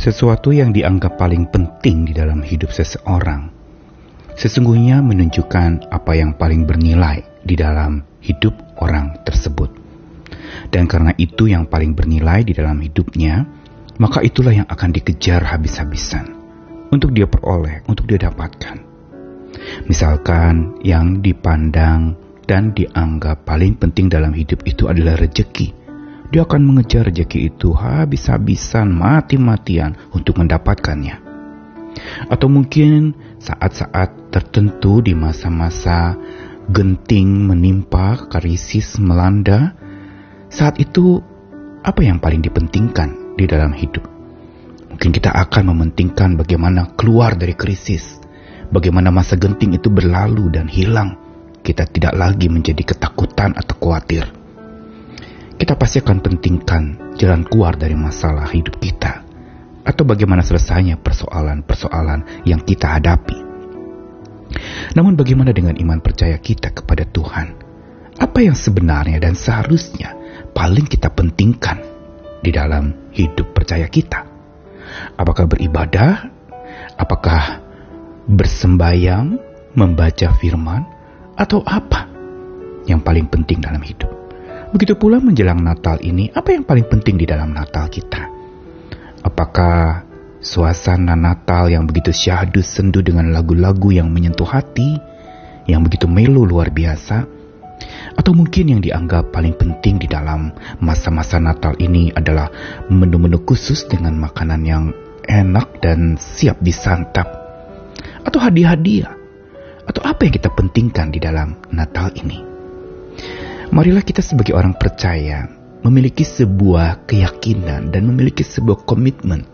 Sesuatu yang dianggap paling penting di dalam hidup seseorang sesungguhnya menunjukkan apa yang paling bernilai di dalam hidup orang tersebut. Dan karena itu yang paling bernilai di dalam hidupnya, maka itulah yang akan dikejar habis-habisan untuk dia peroleh, untuk dia dapatkan. Misalkan yang dipandang dan dianggap paling penting dalam hidup itu adalah rejeki. Dia akan mengejar rejeki itu habis-habisan, mati-matian untuk mendapatkannya. Atau mungkin saat-saat tertentu di masa-masa genting menimpa, krisis melanda, saat itu apa yang paling dipentingkan di dalam hidup? Mungkin kita akan mementingkan bagaimana keluar dari krisis, bagaimana masa genting itu berlalu dan hilang. Kita tidak lagi menjadi ketakutan atau khawatir kita pasti akan pentingkan jalan keluar dari masalah hidup kita atau bagaimana selesainya persoalan-persoalan yang kita hadapi. Namun bagaimana dengan iman percaya kita kepada Tuhan? Apa yang sebenarnya dan seharusnya paling kita pentingkan di dalam hidup percaya kita? Apakah beribadah? Apakah bersembayang, membaca firman, atau apa yang paling penting dalam hidup? Begitu pula menjelang Natal ini, apa yang paling penting di dalam Natal kita? Apakah suasana Natal yang begitu syahdu sendu dengan lagu-lagu yang menyentuh hati, yang begitu melu luar biasa? Atau mungkin yang dianggap paling penting di dalam masa-masa Natal ini adalah menu-menu khusus dengan makanan yang enak dan siap disantap? Atau hadiah-hadiah? Atau apa yang kita pentingkan di dalam Natal ini? Marilah kita sebagai orang percaya memiliki sebuah keyakinan dan memiliki sebuah komitmen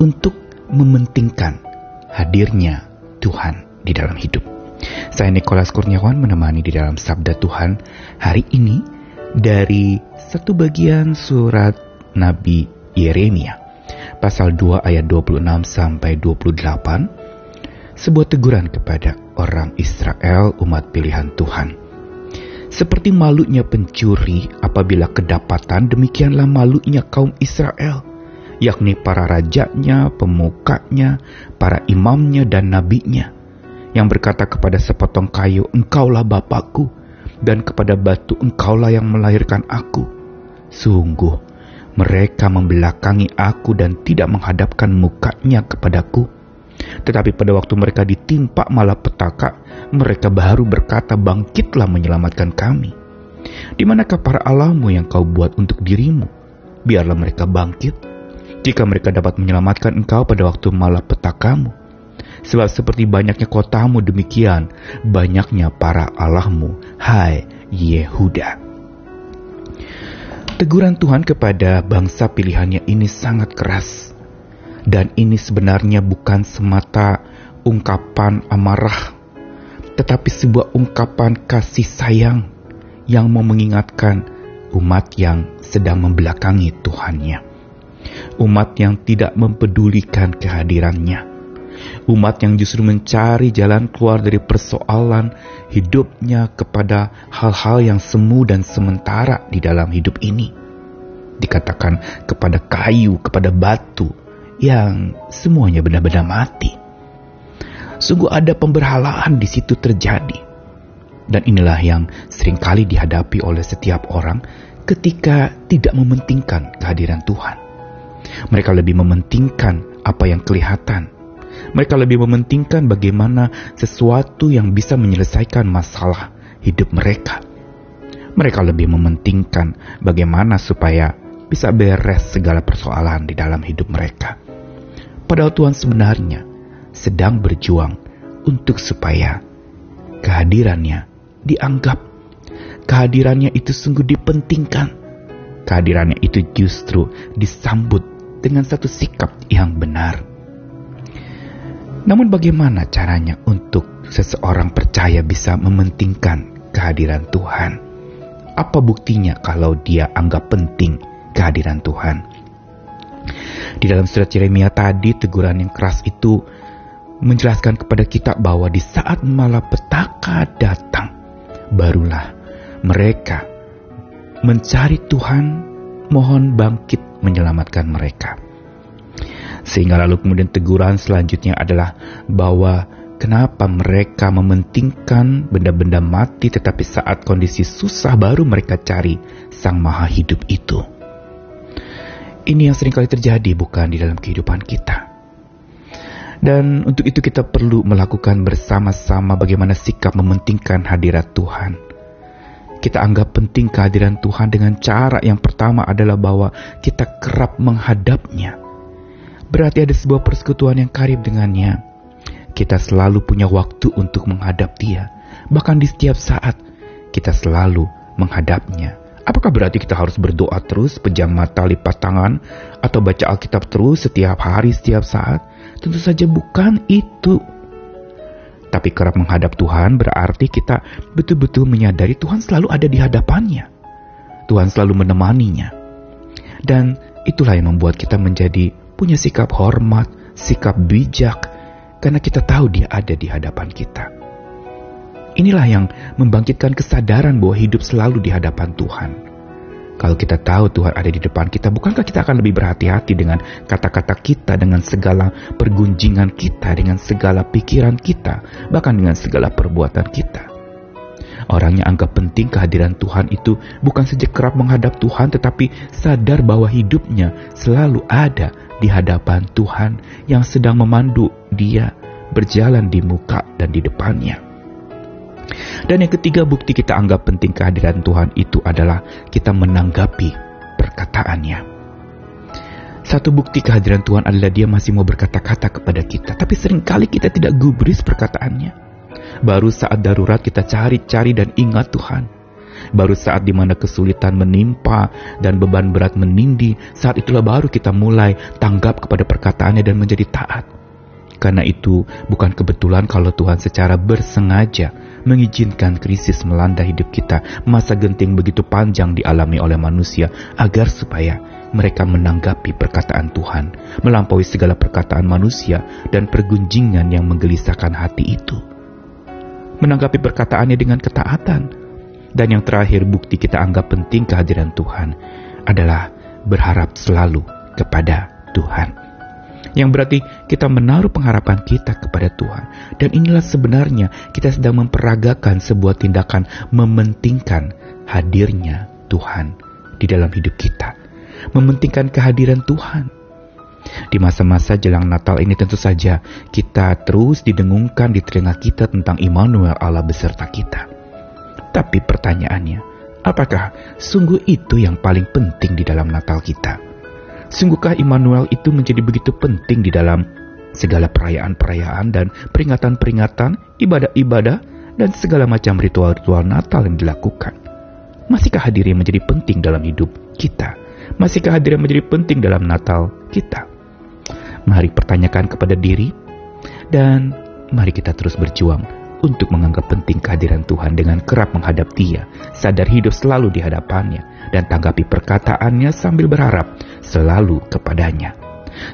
untuk mementingkan hadirnya Tuhan di dalam hidup. Saya Nikolas Kurniawan menemani di dalam Sabda Tuhan hari ini dari satu bagian surat Nabi Yeremia pasal 2 ayat 26 sampai 28 sebuah teguran kepada orang Israel umat pilihan Tuhan. Seperti malunya pencuri apabila kedapatan, demikianlah malunya kaum Israel, yakni para rajanya, pemukanya, para imamnya, dan nabinya, yang berkata kepada sepotong kayu, Engkaulah Bapakku, dan kepada batu, Engkaulah yang melahirkan aku. Sungguh, mereka membelakangi aku dan tidak menghadapkan mukanya kepadaku. Tetapi pada waktu mereka ditimpa malapetaka, mereka baru berkata, bangkitlah menyelamatkan kami. Di manakah para Allahmu yang kau buat untuk dirimu? Biarlah mereka bangkit. Jika mereka dapat menyelamatkan engkau pada waktu malapetakamu. Sebab seperti banyaknya kotamu demikian, banyaknya para Allahmu, hai Yehuda. Teguran Tuhan kepada bangsa pilihannya ini sangat keras. Dan ini sebenarnya bukan semata ungkapan amarah tetapi sebuah ungkapan kasih sayang yang mau mengingatkan umat yang sedang membelakangi Tuhannya. Umat yang tidak mempedulikan kehadirannya. Umat yang justru mencari jalan keluar dari persoalan hidupnya kepada hal-hal yang semu dan sementara di dalam hidup ini. Dikatakan kepada kayu, kepada batu, yang semuanya benar-benar mati Sungguh ada pemberhalaan di situ terjadi. Dan inilah yang sering kali dihadapi oleh setiap orang ketika tidak mementingkan kehadiran Tuhan. Mereka lebih mementingkan apa yang kelihatan. Mereka lebih mementingkan bagaimana sesuatu yang bisa menyelesaikan masalah hidup mereka. Mereka lebih mementingkan bagaimana supaya bisa beres segala persoalan di dalam hidup mereka. Padahal Tuhan sebenarnya sedang berjuang untuk supaya kehadirannya dianggap, kehadirannya itu sungguh dipentingkan, kehadirannya itu justru disambut dengan satu sikap yang benar. Namun bagaimana caranya untuk seseorang percaya bisa mementingkan kehadiran Tuhan? Apa buktinya kalau dia anggap penting kehadiran Tuhan? Di dalam surat Yeremia tadi teguran yang keras itu menjelaskan kepada kita bahwa di saat malapetaka datang, barulah mereka mencari Tuhan, mohon bangkit menyelamatkan mereka. Sehingga lalu kemudian teguran selanjutnya adalah bahwa kenapa mereka mementingkan benda-benda mati tetapi saat kondisi susah baru mereka cari Sang Maha Hidup itu. Ini yang sering kali terjadi bukan di dalam kehidupan kita. Dan untuk itu kita perlu melakukan bersama-sama bagaimana sikap mementingkan hadirat Tuhan. Kita anggap penting kehadiran Tuhan dengan cara yang pertama adalah bahwa kita kerap menghadapnya. Berarti ada sebuah persekutuan yang karib dengannya. Kita selalu punya waktu untuk menghadap dia. Bahkan di setiap saat, kita selalu menghadapnya. Apakah berarti kita harus berdoa terus, pejam mata, lipat tangan, atau baca Alkitab terus setiap hari, setiap saat? Tentu saja bukan itu. Tapi kerap menghadap Tuhan berarti kita betul-betul menyadari Tuhan selalu ada di hadapannya. Tuhan selalu menemaninya. Dan itulah yang membuat kita menjadi punya sikap hormat, sikap bijak, karena kita tahu dia ada di hadapan kita. Inilah yang membangkitkan kesadaran bahwa hidup selalu di hadapan Tuhan. Kalau kita tahu Tuhan ada di depan kita, bukankah kita akan lebih berhati-hati dengan kata-kata kita, dengan segala pergunjingan kita, dengan segala pikiran kita, bahkan dengan segala perbuatan kita? Orang yang anggap penting kehadiran Tuhan itu bukan saja kerap menghadap Tuhan, tetapi sadar bahwa hidupnya selalu ada di hadapan Tuhan yang sedang memandu dia berjalan di muka dan di depannya. Dan yang ketiga bukti kita anggap penting kehadiran Tuhan itu adalah kita menanggapi perkataannya. Satu bukti kehadiran Tuhan adalah dia masih mau berkata-kata kepada kita. Tapi sering kali kita tidak gubris perkataannya. Baru saat darurat kita cari-cari dan ingat Tuhan. Baru saat di mana kesulitan menimpa dan beban berat menindi, saat itulah baru kita mulai tanggap kepada perkataannya dan menjadi taat. Karena itu bukan kebetulan kalau Tuhan secara bersengaja mengizinkan krisis melanda hidup kita, masa genting begitu panjang dialami oleh manusia agar supaya mereka menanggapi perkataan Tuhan, melampaui segala perkataan manusia dan pergunjingan yang menggelisahkan hati itu. Menanggapi perkataannya dengan ketaatan. Dan yang terakhir bukti kita anggap penting kehadiran Tuhan adalah berharap selalu kepada Tuhan yang berarti kita menaruh pengharapan kita kepada Tuhan. Dan inilah sebenarnya kita sedang memperagakan sebuah tindakan mementingkan hadirnya Tuhan di dalam hidup kita. Mementingkan kehadiran Tuhan. Di masa-masa jelang Natal ini tentu saja kita terus didengungkan di telinga kita tentang Immanuel Allah beserta kita. Tapi pertanyaannya, apakah sungguh itu yang paling penting di dalam Natal kita? Sungguhkah Immanuel itu menjadi begitu penting di dalam segala perayaan-perayaan dan peringatan-peringatan, ibadah-ibadah, dan segala macam ritual-ritual Natal yang dilakukan? Masihkah hadirnya menjadi penting dalam hidup kita? Masihkah hadirnya menjadi penting dalam Natal kita? Mari pertanyakan kepada diri, dan mari kita terus berjuang untuk menganggap penting kehadiran Tuhan dengan kerap menghadap Dia, sadar hidup selalu di hadapannya, dan tanggapi perkataannya sambil berharap selalu kepadanya.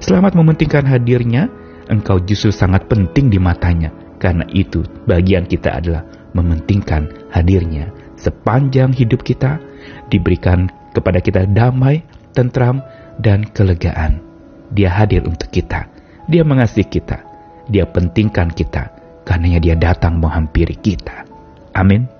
Selamat mementingkan hadirnya, engkau justru sangat penting di matanya, karena itu bagian kita adalah mementingkan hadirnya. Sepanjang hidup kita, diberikan kepada kita damai, tentram, dan kelegaan. Dia hadir untuk kita. Dia mengasihi kita. Dia pentingkan kita karenanya dia datang menghampiri kita. Amin.